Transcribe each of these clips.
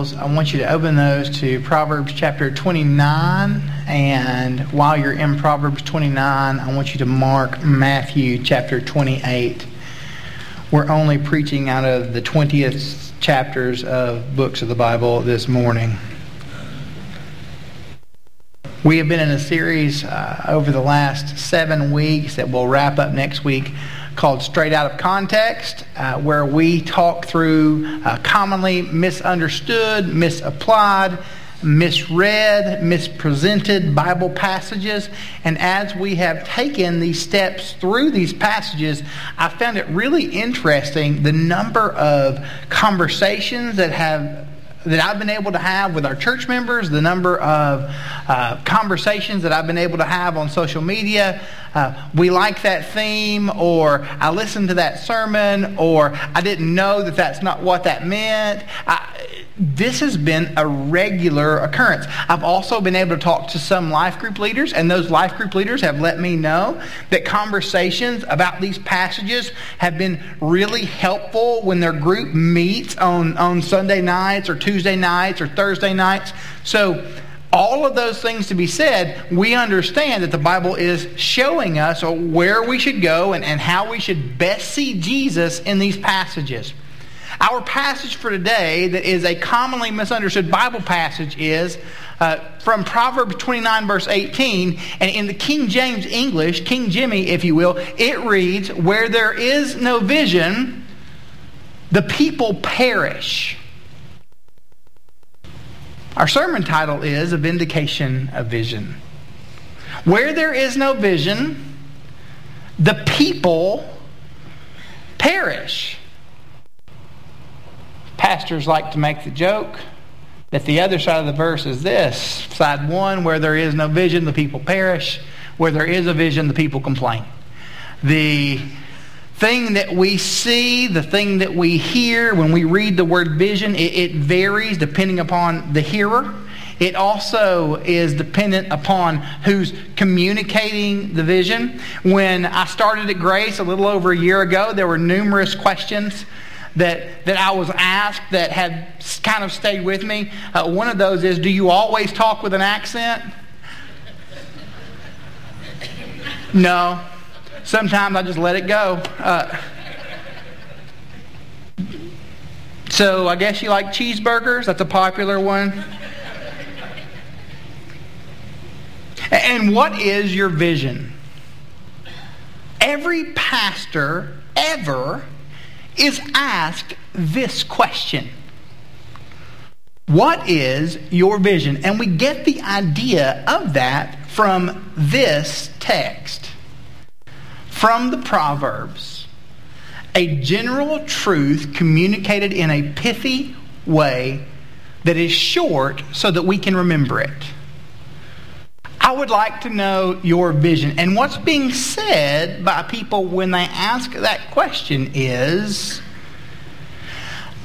Bibles, I want you to open those to Proverbs chapter 29. And while you're in Proverbs 29, I want you to mark Matthew chapter 28. We're only preaching out of the 20th chapters of books of the Bible this morning. We have been in a series uh, over the last seven weeks that will wrap up next week called Straight Out of Context, uh, where we talk through uh, commonly misunderstood, misapplied, misread, mispresented Bible passages. And as we have taken these steps through these passages, I found it really interesting the number of conversations that have that I've been able to have with our church members, the number of uh, conversations that I've been able to have on social media. Uh, we like that theme, or I listened to that sermon, or I didn't know that that's not what that meant. I, this has been a regular occurrence. I've also been able to talk to some life group leaders, and those life group leaders have let me know that conversations about these passages have been really helpful when their group meets on, on Sunday nights or Tuesday nights or Thursday nights. So, all of those things to be said, we understand that the Bible is showing us where we should go and, and how we should best see Jesus in these passages. Our passage for today, that is a commonly misunderstood Bible passage, is uh, from Proverbs 29, verse 18. And in the King James English, King Jimmy, if you will, it reads, Where there is no vision, the people perish. Our sermon title is A Vindication of Vision. Where there is no vision, the people perish pastors like to make the joke that the other side of the verse is this side one, where there is no vision, the people perish. Where there is a vision, the people complain. The thing that we see, the thing that we hear when we read the word vision, it, it varies depending upon the hearer. It also is dependent upon who's communicating the vision. When I started at Grace a little over a year ago, there were numerous questions that, that I was asked that had kind of stayed with me. Uh, one of those is Do you always talk with an accent? No. Sometimes I just let it go. Uh, so I guess you like cheeseburgers? That's a popular one. And what is your vision? Every pastor ever is asked this question What is your vision? And we get the idea of that from this text, from the Proverbs. A general truth communicated in a pithy way that is short so that we can remember it. I would like to know your vision. And what's being said by people when they ask that question is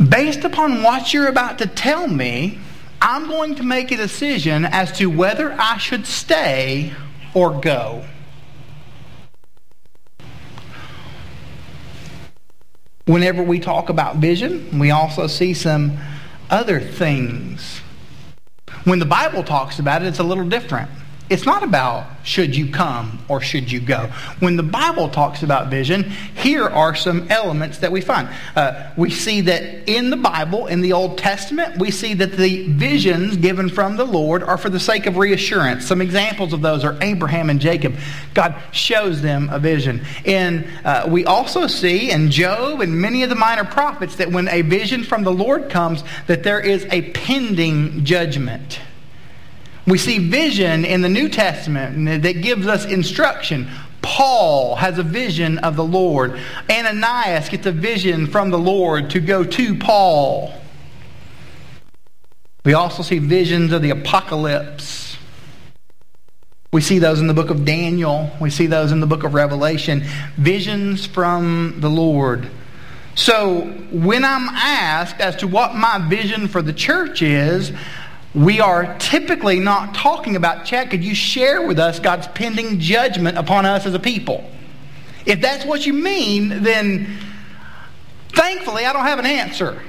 based upon what you're about to tell me, I'm going to make a decision as to whether I should stay or go. Whenever we talk about vision, we also see some other things. When the Bible talks about it, it's a little different. It's not about should you come or should you go. When the Bible talks about vision, here are some elements that we find. Uh, we see that in the Bible, in the Old Testament, we see that the visions given from the Lord are for the sake of reassurance. Some examples of those are Abraham and Jacob. God shows them a vision. And uh, we also see in Job and many of the minor prophets that when a vision from the Lord comes, that there is a pending judgment. We see vision in the New Testament that gives us instruction. Paul has a vision of the Lord. Ananias gets a vision from the Lord to go to Paul. We also see visions of the apocalypse. We see those in the book of Daniel. We see those in the book of Revelation. Visions from the Lord. So when I'm asked as to what my vision for the church is, we are typically not talking about, Chad, could you share with us God's pending judgment upon us as a people? If that's what you mean, then thankfully I don't have an answer.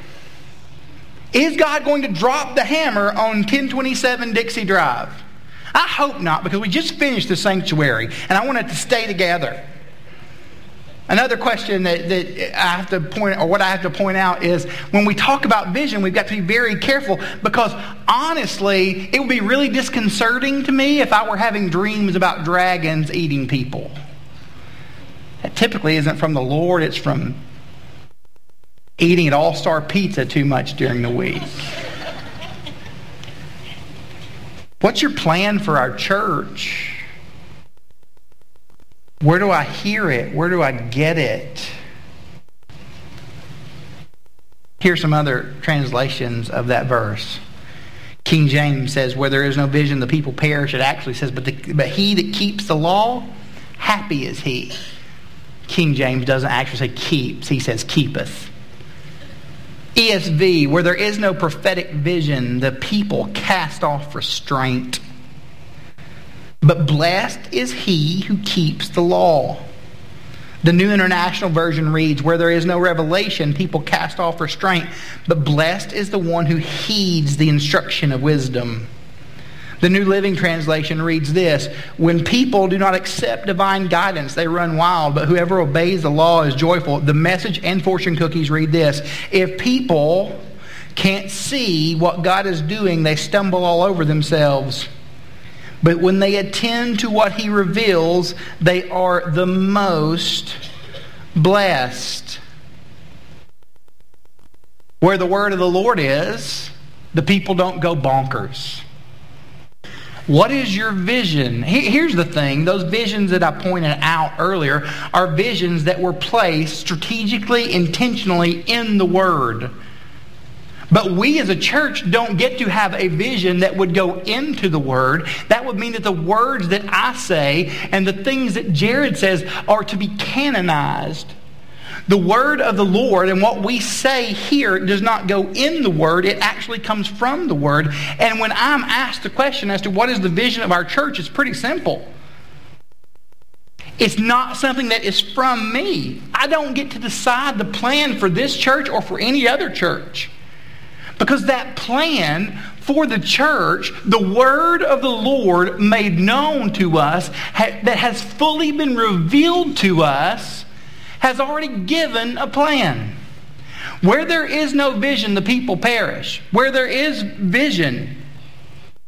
Is God going to drop the hammer on 1027 Dixie Drive? I hope not, because we just finished the sanctuary, and I want it to stay together. Another question that, that I have to point, or what I have to point out is when we talk about vision, we've got to be very careful because honestly, it would be really disconcerting to me if I were having dreams about dragons eating people. That typically isn't from the Lord, it's from eating at All Star Pizza too much during the week. What's your plan for our church? Where do I hear it? Where do I get it? Here's some other translations of that verse. King James says, Where there is no vision, the people perish. It actually says, But, the, but he that keeps the law, happy is he. King James doesn't actually say keeps, he says keepeth. ESV, where there is no prophetic vision, the people cast off restraint. But blessed is he who keeps the law. The New International Version reads, Where there is no revelation, people cast off restraint, but blessed is the one who heeds the instruction of wisdom. The New Living Translation reads this When people do not accept divine guidance, they run wild, but whoever obeys the law is joyful. The message and fortune cookies read this If people can't see what God is doing, they stumble all over themselves. But when they attend to what he reveals, they are the most blessed. Where the word of the Lord is, the people don't go bonkers. What is your vision? Here's the thing those visions that I pointed out earlier are visions that were placed strategically, intentionally in the Word. But we as a church don't get to have a vision that would go into the Word. That would mean that the words that I say and the things that Jared says are to be canonized. The word of the Lord and what we say here does not go in the word, it actually comes from the word. And when I'm asked the question as to what is the vision of our church, it's pretty simple. It's not something that is from me. I don't get to decide the plan for this church or for any other church. Because that plan for the church, the word of the Lord made known to us, that has fully been revealed to us, has already given a plan. Where there is no vision, the people perish. Where there is vision,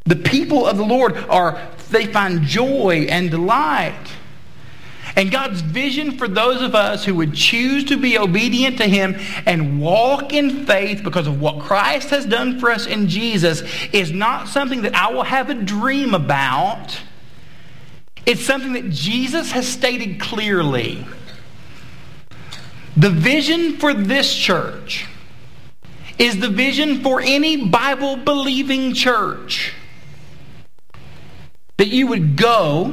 the people of the Lord are, they find joy and delight. And God's vision for those of us who would choose to be obedient to Him and walk in faith because of what Christ has done for us in Jesus is not something that I will have a dream about. It's something that Jesus has stated clearly. The vision for this church is the vision for any Bible believing church. That you would go,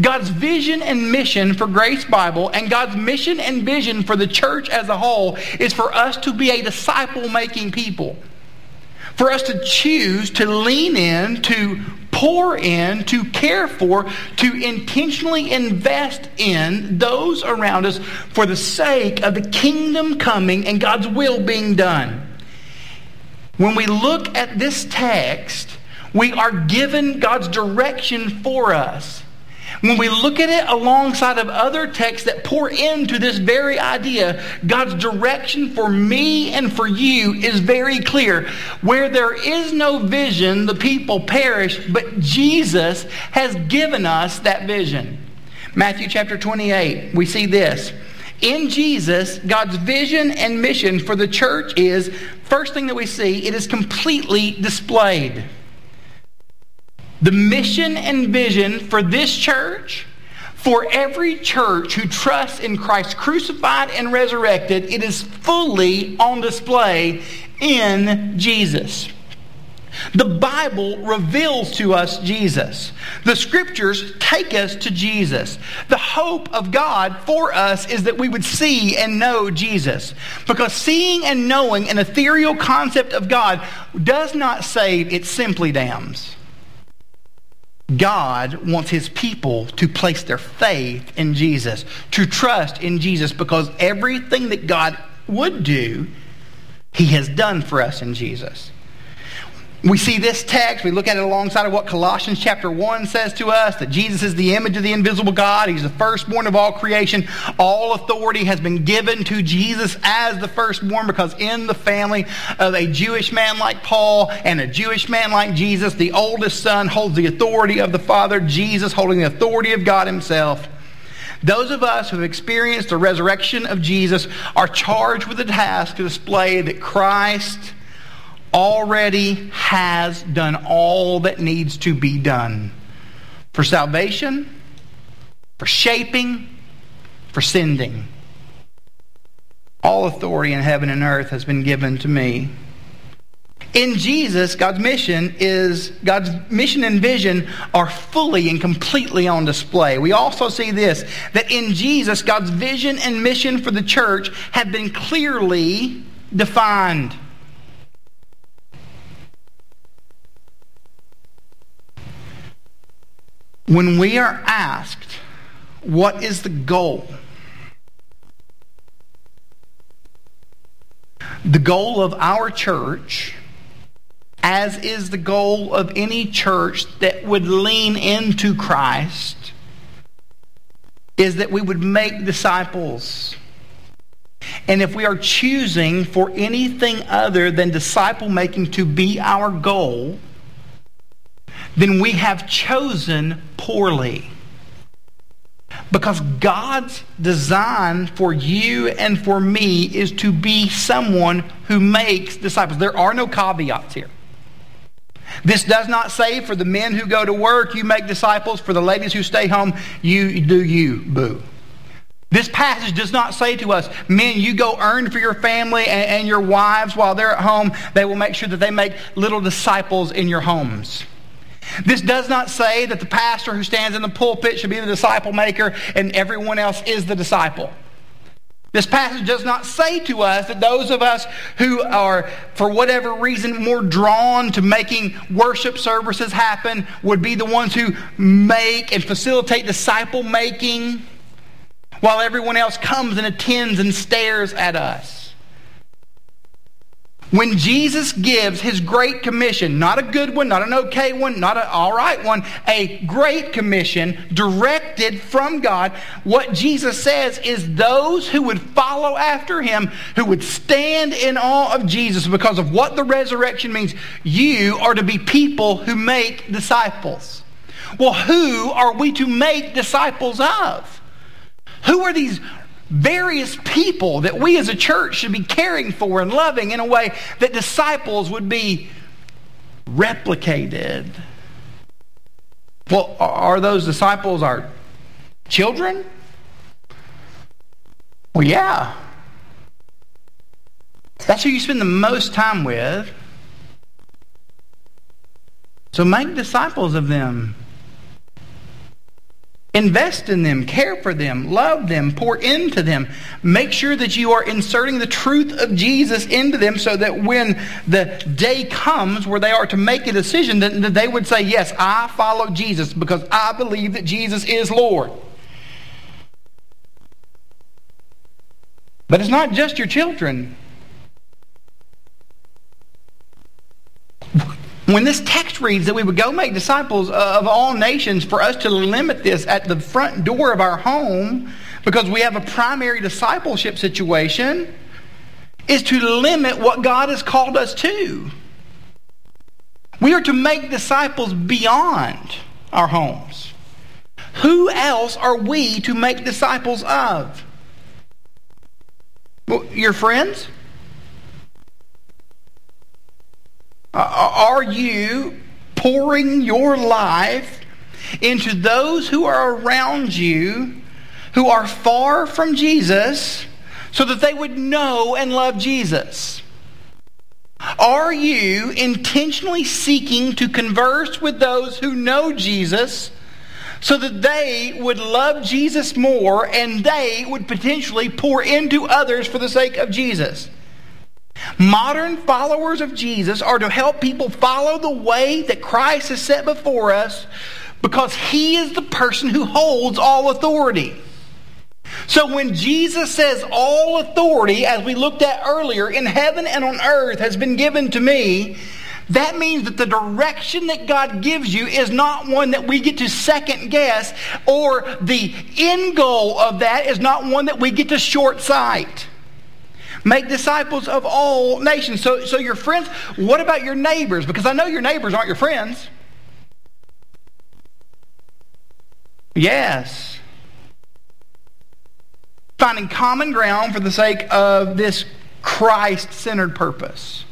God's vision and mission for Grace Bible and God's mission and vision for the church as a whole is for us to be a disciple making people. For us to choose to lean in, to pour in, to care for, to intentionally invest in those around us for the sake of the kingdom coming and God's will being done. When we look at this text, we are given God's direction for us. When we look at it alongside of other texts that pour into this very idea, God's direction for me and for you is very clear. Where there is no vision, the people perish, but Jesus has given us that vision. Matthew chapter 28, we see this. In Jesus, God's vision and mission for the church is, first thing that we see, it is completely displayed. The mission and vision for this church, for every church who trusts in Christ crucified and resurrected, it is fully on display in Jesus. The Bible reveals to us Jesus. The scriptures take us to Jesus. The hope of God for us is that we would see and know Jesus. Because seeing and knowing an ethereal concept of God does not save, it simply damns. God wants his people to place their faith in Jesus, to trust in Jesus, because everything that God would do, he has done for us in Jesus. We see this text, we look at it alongside of what Colossians chapter 1 says to us that Jesus is the image of the invisible God. He's the firstborn of all creation. All authority has been given to Jesus as the firstborn because in the family of a Jewish man like Paul and a Jewish man like Jesus, the oldest son holds the authority of the Father, Jesus holding the authority of God Himself. Those of us who have experienced the resurrection of Jesus are charged with the task to display that Christ already has done all that needs to be done for salvation, for shaping, for sending. All authority in heaven and earth has been given to me. In Jesus, God's mission is God's mission and vision are fully and completely on display. We also see this that in Jesus, God's vision and mission for the church have been clearly defined. When we are asked, what is the goal? The goal of our church, as is the goal of any church that would lean into Christ, is that we would make disciples. And if we are choosing for anything other than disciple making to be our goal, then we have chosen poorly. Because God's design for you and for me is to be someone who makes disciples. There are no caveats here. This does not say for the men who go to work, you make disciples. For the ladies who stay home, you do you, boo. This passage does not say to us, men, you go earn for your family and, and your wives while they're at home. They will make sure that they make little disciples in your homes. This does not say that the pastor who stands in the pulpit should be the disciple maker and everyone else is the disciple. This passage does not say to us that those of us who are, for whatever reason, more drawn to making worship services happen would be the ones who make and facilitate disciple making while everyone else comes and attends and stares at us. When Jesus gives his great commission, not a good one, not an okay one, not an all right one, a great commission directed from God, what Jesus says is those who would follow after him, who would stand in awe of Jesus because of what the resurrection means, you are to be people who make disciples. Well, who are we to make disciples of? Who are these various people that we as a church should be caring for and loving in a way that disciples would be replicated. Well, are those disciples our children? Well, yeah. That's who you spend the most time with. So make disciples of them. Invest in them, care for them, love them, pour into them. Make sure that you are inserting the truth of Jesus into them so that when the day comes where they are to make a decision, that they would say, Yes, I follow Jesus because I believe that Jesus is Lord. But it's not just your children. When this text reads that we would go make disciples of all nations, for us to limit this at the front door of our home because we have a primary discipleship situation is to limit what God has called us to. We are to make disciples beyond our homes. Who else are we to make disciples of? Well, your friends? Uh, are you pouring your life into those who are around you who are far from Jesus so that they would know and love Jesus? Are you intentionally seeking to converse with those who know Jesus so that they would love Jesus more and they would potentially pour into others for the sake of Jesus? Modern followers of Jesus are to help people follow the way that Christ has set before us because he is the person who holds all authority. So when Jesus says, All authority, as we looked at earlier, in heaven and on earth has been given to me, that means that the direction that God gives you is not one that we get to second guess, or the end goal of that is not one that we get to short sight. Make disciples of all nations. So, so your friends, what about your neighbors? Because I know your neighbors aren't your friends. Yes. Finding common ground for the sake of this Christ centered purpose.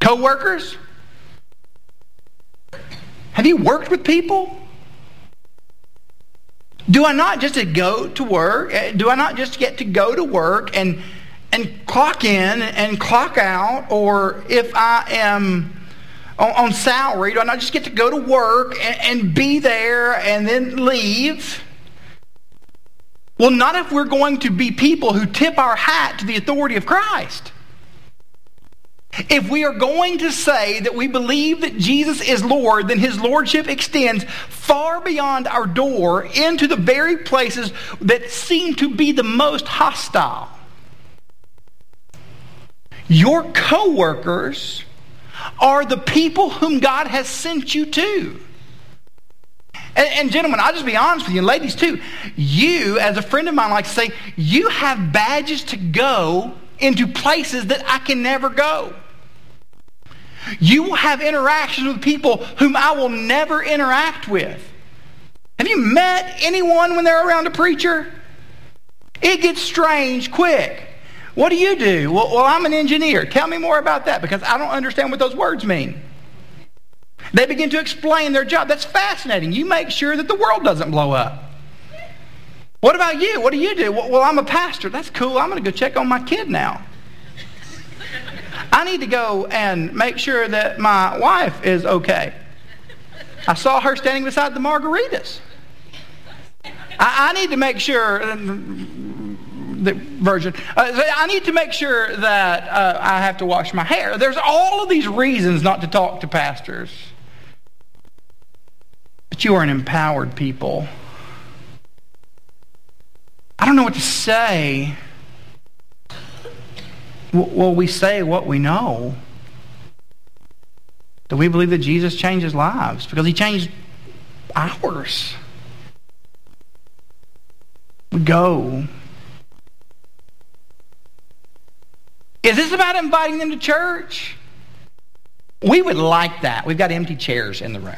Co workers? Have you worked with people? Do I not just go to work? Eh, do I not just get to go to work and and clock in and clock out? Or if I am on, on salary, do I not just get to go to work and, and be there and then leave? Well, not if we're going to be people who tip our hat to the authority of Christ. If we are going to say that we believe that Jesus is Lord, then his lordship extends far beyond our door into the very places that seem to be the most hostile. Your coworkers are the people whom God has sent you to. And, and, gentlemen, I'll just be honest with you, and ladies too. You, as a friend of mine, like to say, you have badges to go into places that I can never go. You will have interactions with people whom I will never interact with. Have you met anyone when they're around a preacher? It gets strange quick. What do you do? Well, well, I'm an engineer. Tell me more about that because I don't understand what those words mean. They begin to explain their job. That's fascinating. You make sure that the world doesn't blow up. What about you? What do you do? Well, I'm a pastor. That's cool. I'm going to go check on my kid now. I need to go and make sure that my wife is okay. I saw her standing beside the margaritas. I, I need to make sure, uh, the version, uh, I need to make sure that uh, I have to wash my hair. There's all of these reasons not to talk to pastors. But you are an empowered people. I don't know what to say well, we say what we know. Do we believe that Jesus changes lives? Because he changed ours. We go. Is this about inviting them to church? We would like that. We've got empty chairs in the room.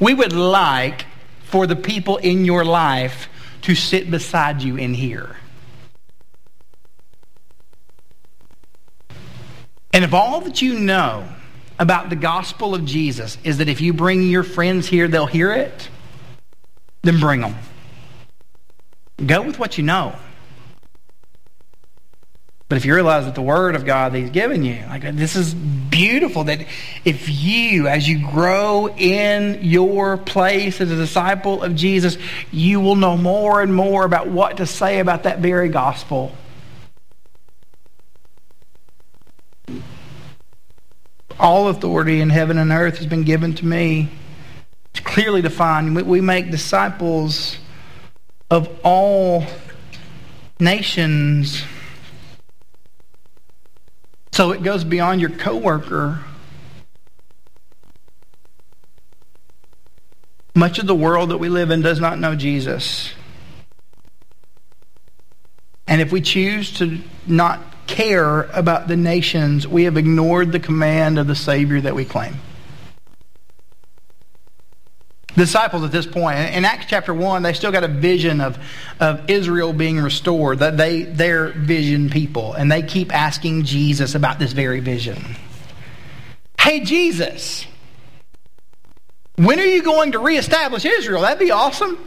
We would like for the people in your life to sit beside you in here. And if all that you know about the gospel of Jesus is that if you bring your friends here, they'll hear it, then bring them. Go with what you know. But if you realize that the Word of God that He's given you, like this is beautiful, that if you, as you grow in your place as a disciple of Jesus, you will know more and more about what to say about that very gospel All authority in heaven and earth has been given to me. It's clearly defined. We make disciples of all nations. So it goes beyond your coworker. Much of the world that we live in does not know Jesus. And if we choose to not care about the nations, we have ignored the command of the Savior that we claim. Disciples at this point, in Acts chapter 1, they still got a vision of, of Israel being restored, that they, they're vision people, and they keep asking Jesus about this very vision. Hey, Jesus, when are you going to reestablish Israel? That'd be awesome.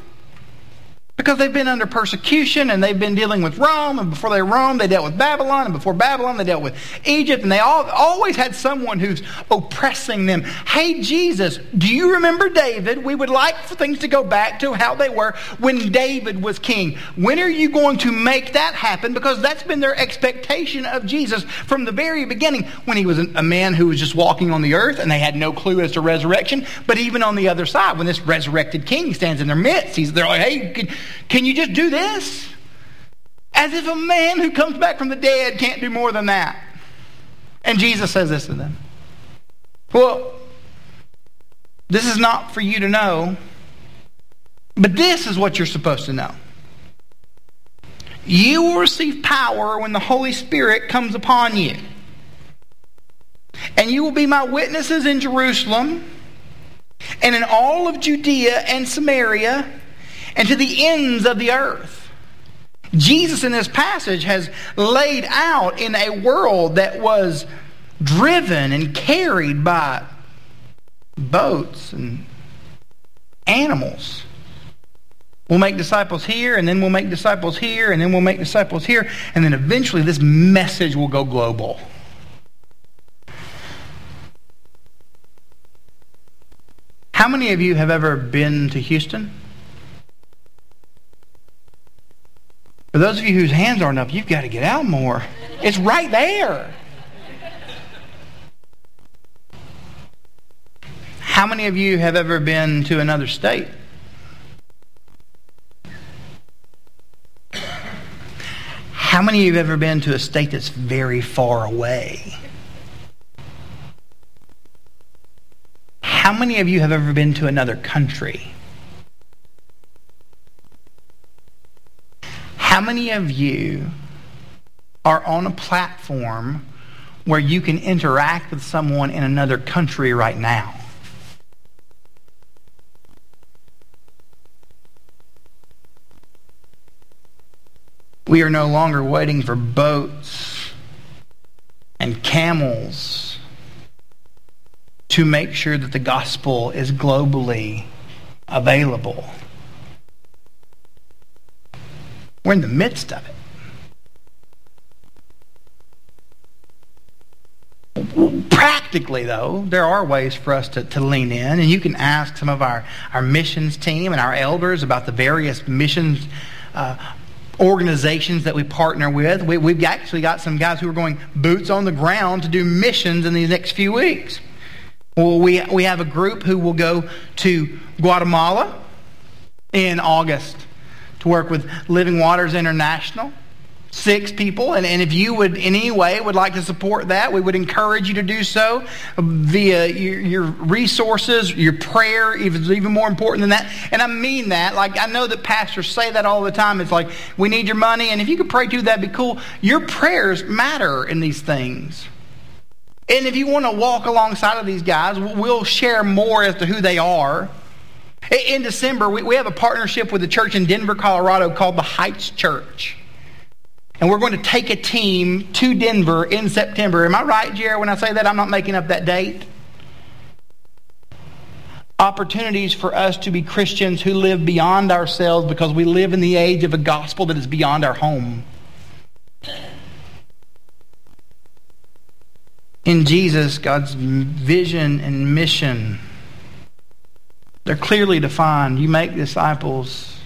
Because they've been under persecution and they've been dealing with Rome, and before they Rome, they dealt with Babylon, and before Babylon, they dealt with Egypt, and they all, always had someone who's oppressing them. Hey, Jesus, do you remember David? We would like for things to go back to how they were when David was king. When are you going to make that happen? Because that's been their expectation of Jesus from the very beginning when he was a man who was just walking on the earth and they had no clue as to resurrection. But even on the other side, when this resurrected king stands in their midst, he's, they're like, hey, can you just do this? As if a man who comes back from the dead can't do more than that. And Jesus says this to them. Well, this is not for you to know, but this is what you're supposed to know. You will receive power when the Holy Spirit comes upon you. And you will be my witnesses in Jerusalem and in all of Judea and Samaria and to the ends of the earth. Jesus in this passage has laid out in a world that was driven and carried by boats and animals. We'll make disciples here, and then we'll make disciples here, and then we'll make disciples here, and then eventually this message will go global. How many of you have ever been to Houston? For those of you whose hands aren't up, you've got to get out more. It's right there. How many of you have ever been to another state? How many of you have ever been to a state that's very far away? How many of you have ever been to another country? How many of you are on a platform where you can interact with someone in another country right now? We are no longer waiting for boats and camels to make sure that the gospel is globally available. We're in the midst of it. Practically, though, there are ways for us to, to lean in, and you can ask some of our, our missions team and our elders about the various missions uh, organizations that we partner with. We, we've actually got some guys who are going boots on the ground to do missions in these next few weeks. Well, we, we have a group who will go to Guatemala in August to work with Living Waters International. Six people, and, and if you would in any way would like to support that, we would encourage you to do so via your, your resources, your prayer, even, even more important than that. And I mean that. Like, I know that pastors say that all the time. It's like, we need your money, and if you could pray too, that'd be cool. Your prayers matter in these things. And if you want to walk alongside of these guys, we'll share more as to who they are. In December, we have a partnership with a church in Denver, Colorado called the Heights Church. And we're going to take a team to Denver in September. Am I right, Jared, when I say that? I'm not making up that date. Opportunities for us to be Christians who live beyond ourselves because we live in the age of a gospel that is beyond our home. in Jesus, God's vision and mission, they're clearly defined. You make disciples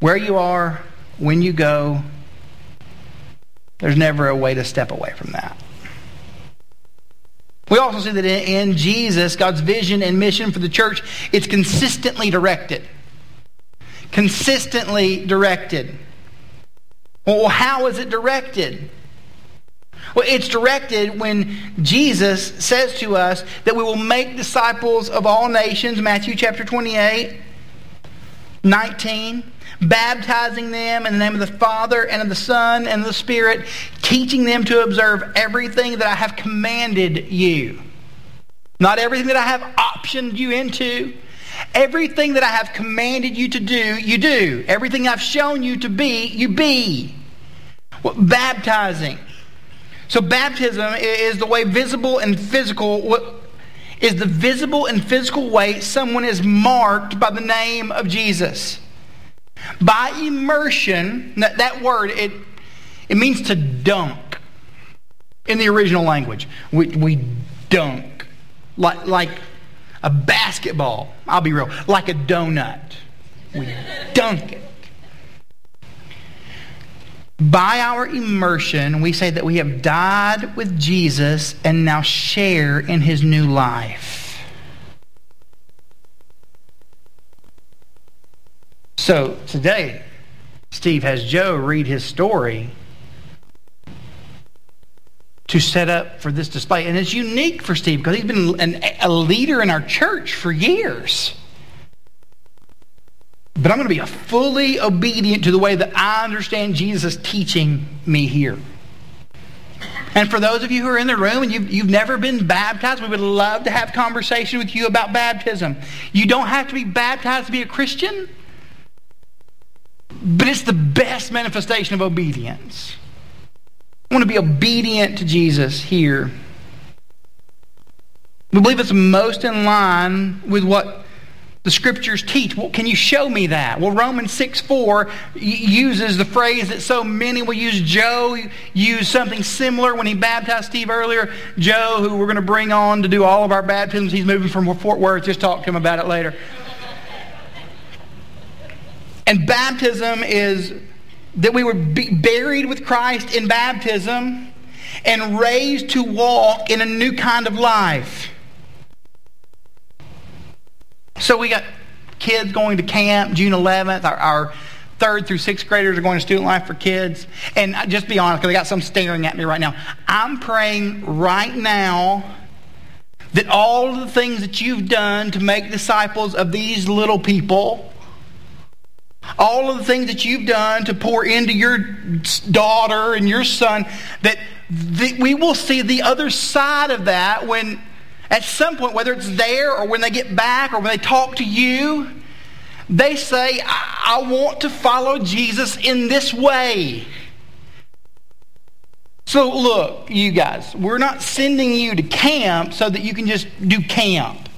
where you are, when you go. There's never a way to step away from that. We also see that in Jesus, God's vision and mission for the church, it's consistently directed. Consistently directed. Well, how is it directed? Well, it's directed when Jesus says to us that we will make disciples of all nations, Matthew chapter 28, 19, baptizing them in the name of the Father and of the Son and of the Spirit, teaching them to observe everything that I have commanded you. Not everything that I have optioned you into. Everything that I have commanded you to do, you do. Everything I've shown you to be, you be. Well, baptizing so baptism is the way visible and physical is the visible and physical way someone is marked by the name of Jesus. By immersion, that, word, it, it means to dunk in the original language. We, we dunk. Like, like a basketball. I'll be real. Like a donut. We dunk it. By our immersion, we say that we have died with Jesus and now share in his new life. So today, Steve has Joe read his story to set up for this display. And it's unique for Steve because he's been an, a leader in our church for years. But I'm going to be fully obedient to the way that I understand Jesus teaching me here. And for those of you who are in the room and you've, you've never been baptized, we would love to have conversation with you about baptism. You don't have to be baptized to be a Christian, but it's the best manifestation of obedience. I want to be obedient to Jesus here. We believe it's most in line with what the scriptures teach. Well, can you show me that? Well, Romans 6 4 uses the phrase that so many will use. Joe used something similar when he baptized Steve earlier. Joe, who we're going to bring on to do all of our baptisms, he's moving from Fort Worth. Just talk to him about it later. And baptism is that we were buried with Christ in baptism and raised to walk in a new kind of life. So we got kids going to camp June 11th. Our, our third through sixth graders are going to student life for kids. And just be honest, because I got some staring at me right now. I'm praying right now that all of the things that you've done to make disciples of these little people, all of the things that you've done to pour into your daughter and your son, that we will see the other side of that when at some point, whether it's there or when they get back or when they talk to you, they say, I, I want to follow Jesus in this way. So, look, you guys, we're not sending you to camp so that you can just do camp.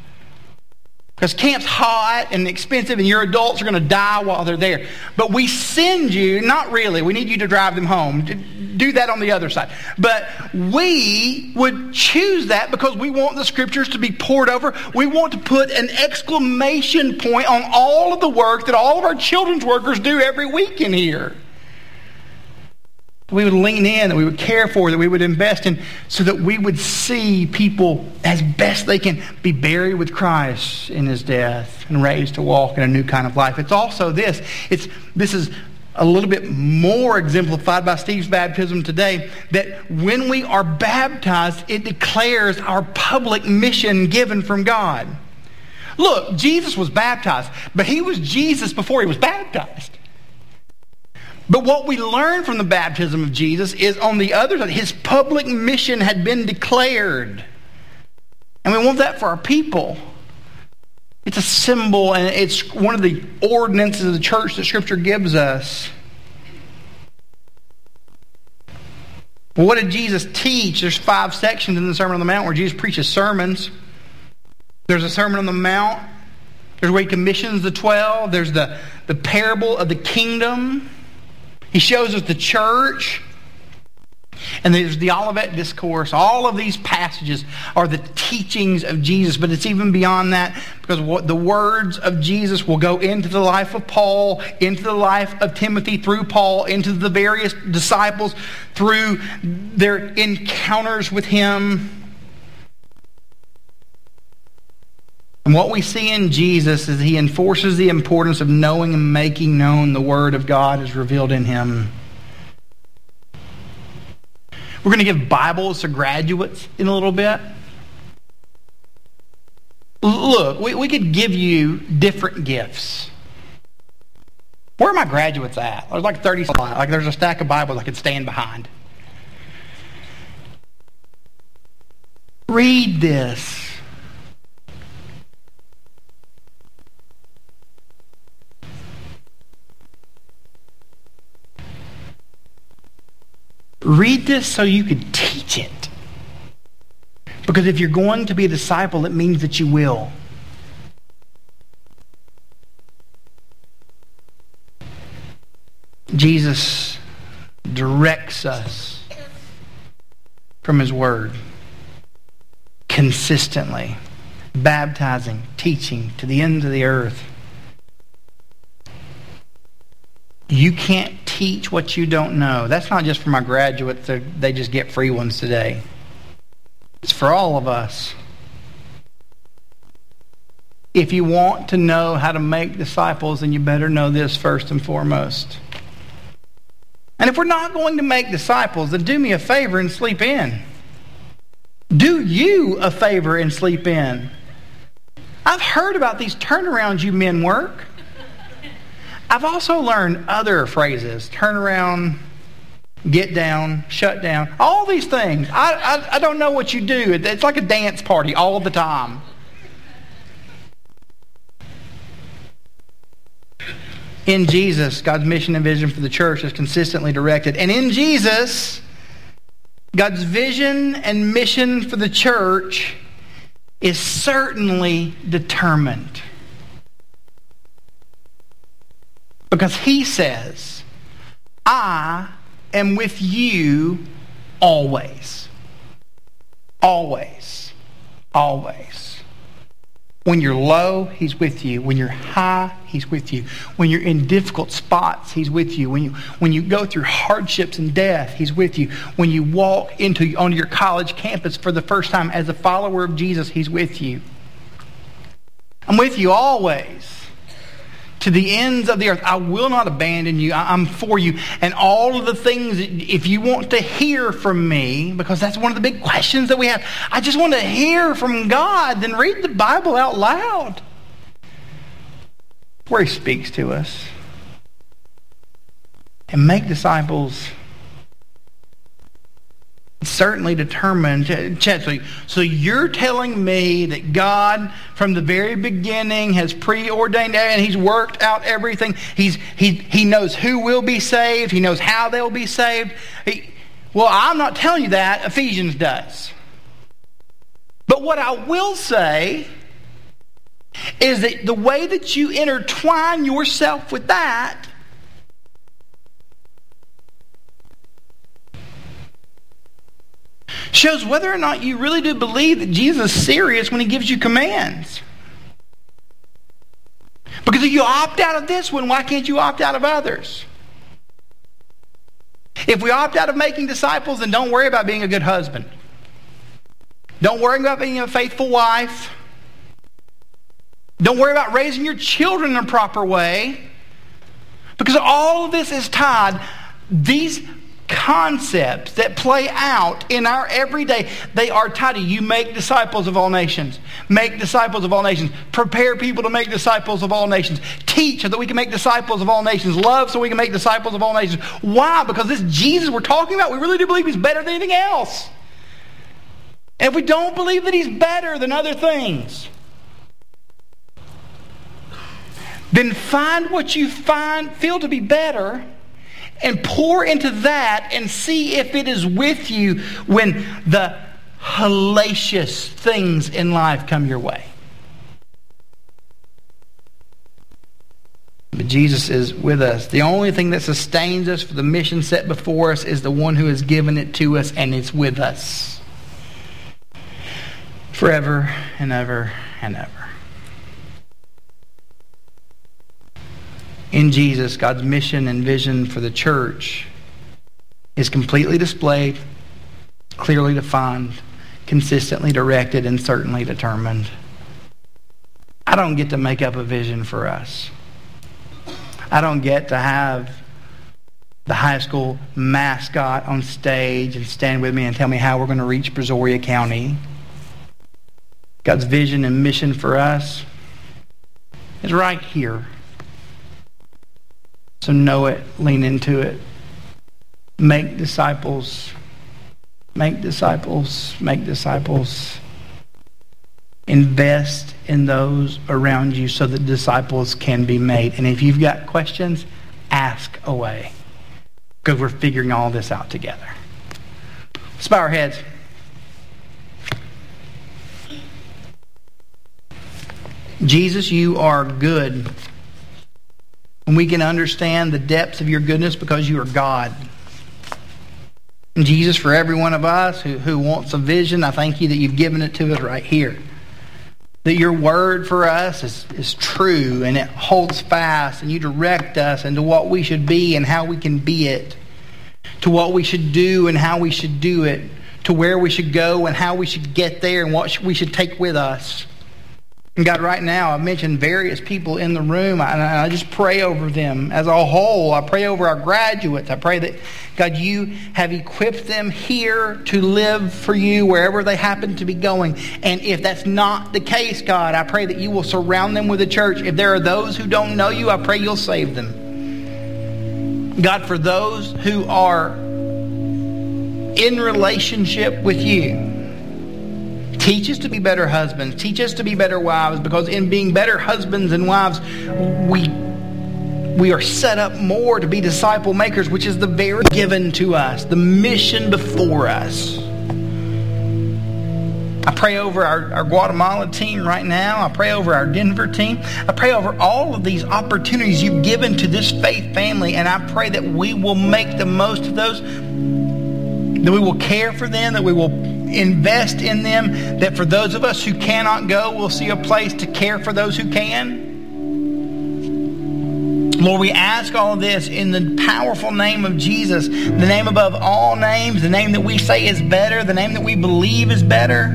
Because camp's hot and expensive, and your adults are going to die while they're there. But we send you, not really, we need you to drive them home. Do that on the other side. But we would choose that because we want the scriptures to be poured over. We want to put an exclamation point on all of the work that all of our children's workers do every week in here we would lean in, that we would care for, that we would invest in, so that we would see people as best they can be buried with Christ in his death and raised to walk in a new kind of life. It's also this. It's this is a little bit more exemplified by Steve's baptism today that when we are baptized, it declares our public mission given from God. Look, Jesus was baptized, but he was Jesus before he was baptized. But what we learn from the baptism of Jesus is on the other side, his public mission had been declared. And we want that for our people. It's a symbol, and it's one of the ordinances of the church that Scripture gives us. What did Jesus teach? There's five sections in the Sermon on the Mount where Jesus preaches sermons. There's a Sermon on the Mount. There's where he commissions the twelve. There's the, the parable of the kingdom. He shows us the church. And there's the Olivet Discourse. All of these passages are the teachings of Jesus, but it's even beyond that because what the words of Jesus will go into the life of Paul, into the life of Timothy through Paul, into the various disciples through their encounters with him. And what we see in Jesus is he enforces the importance of knowing and making known the Word of God as revealed in him. We're going to give Bibles to graduates in a little bit. Look, we, we could give you different gifts. Where are my graduates at? There's like 30 Like there's a stack of Bibles I could stand behind. Read this. Read this so you can teach it. Because if you're going to be a disciple, it means that you will. Jesus directs us from his word consistently, baptizing, teaching to the ends of the earth. You can't teach what you don't know. That's not just for my graduates, they just get free ones today. It's for all of us. If you want to know how to make disciples, then you better know this first and foremost. And if we're not going to make disciples, then do me a favor and sleep in. Do you a favor and sleep in. I've heard about these turnarounds you men work. I've also learned other phrases turn around, get down, shut down, all these things. I, I, I don't know what you do. It's like a dance party all the time. In Jesus, God's mission and vision for the church is consistently directed. And in Jesus, God's vision and mission for the church is certainly determined. Because he says, I am with you always. Always. Always. When you're low, he's with you. When you're high, he's with you. When you're in difficult spots, he's with you. When you when you go through hardships and death, he's with you. When you walk into onto your college campus for the first time as a follower of Jesus, he's with you. I'm with you always to the ends of the earth. I will not abandon you. I'm for you. And all of the things, if you want to hear from me, because that's one of the big questions that we have, I just want to hear from God, then read the Bible out loud where He speaks to us. And make disciples certainly determined. So, so you're telling me that God, from the very beginning, has preordained and He's worked out everything. He's, he, he knows who will be saved. He knows how they'll be saved. He, well, I'm not telling you that. Ephesians does. But what I will say is that the way that you intertwine yourself with that shows whether or not you really do believe that Jesus is serious when he gives you commands. Because if you opt out of this one, why can't you opt out of others? If we opt out of making disciples, then don't worry about being a good husband. Don't worry about being a faithful wife. Don't worry about raising your children in a proper way. Because all of this is tied. These concepts that play out in our everyday. They are tidy. You make disciples of all nations. Make disciples of all nations. Prepare people to make disciples of all nations. Teach so that we can make disciples of all nations. Love so we can make disciples of all nations. Why? Because this Jesus we're talking about, we really do believe he's better than anything else. And if we don't believe that he's better than other things, then find what you find feel to be better and pour into that and see if it is with you when the hellacious things in life come your way. But Jesus is with us. The only thing that sustains us for the mission set before us is the one who has given it to us and is with us forever and ever and ever. In Jesus, God's mission and vision for the church is completely displayed, clearly defined, consistently directed, and certainly determined. I don't get to make up a vision for us. I don't get to have the high school mascot on stage and stand with me and tell me how we're going to reach Brazoria County. God's vision and mission for us is right here so know it, lean into it. Make disciples. Make disciples. Make disciples. Invest in those around you so that disciples can be made. And if you've got questions, ask away. Because we're figuring all this out together. Let's bow our heads. Jesus, you are good. And we can understand the depths of your goodness because you are God. And Jesus, for every one of us who, who wants a vision, I thank you that you've given it to us right here. That your word for us is, is true and it holds fast and you direct us into what we should be and how we can be it. To what we should do and how we should do it. To where we should go and how we should get there and what we should take with us. God, right now, I've mentioned various people in the room, and I just pray over them as a whole. I pray over our graduates. I pray that, God, you have equipped them here to live for you wherever they happen to be going. And if that's not the case, God, I pray that you will surround them with a church. If there are those who don't know you, I pray you'll save them. God, for those who are in relationship with you, Teach us to be better husbands. Teach us to be better wives because in being better husbands and wives, we we are set up more to be disciple makers, which is the very given to us, the mission before us. I pray over our, our Guatemala team right now. I pray over our Denver team. I pray over all of these opportunities you've given to this faith family, and I pray that we will make the most of those, that we will care for them, that we will invest in them, that for those of us who cannot go, we'll see a place to care for those who can. Lord, we ask all this in the powerful name of Jesus, the name above all names, the name that we say is better, the name that we believe is better.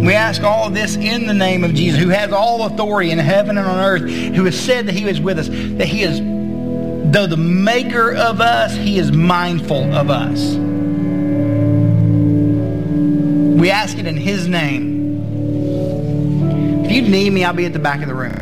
We ask all of this in the name of Jesus, who has all authority in heaven and on earth, who has said that he is with us, that he is, though the maker of us, he is mindful of us. We ask it in His name. If you need me, I'll be at the back of the room.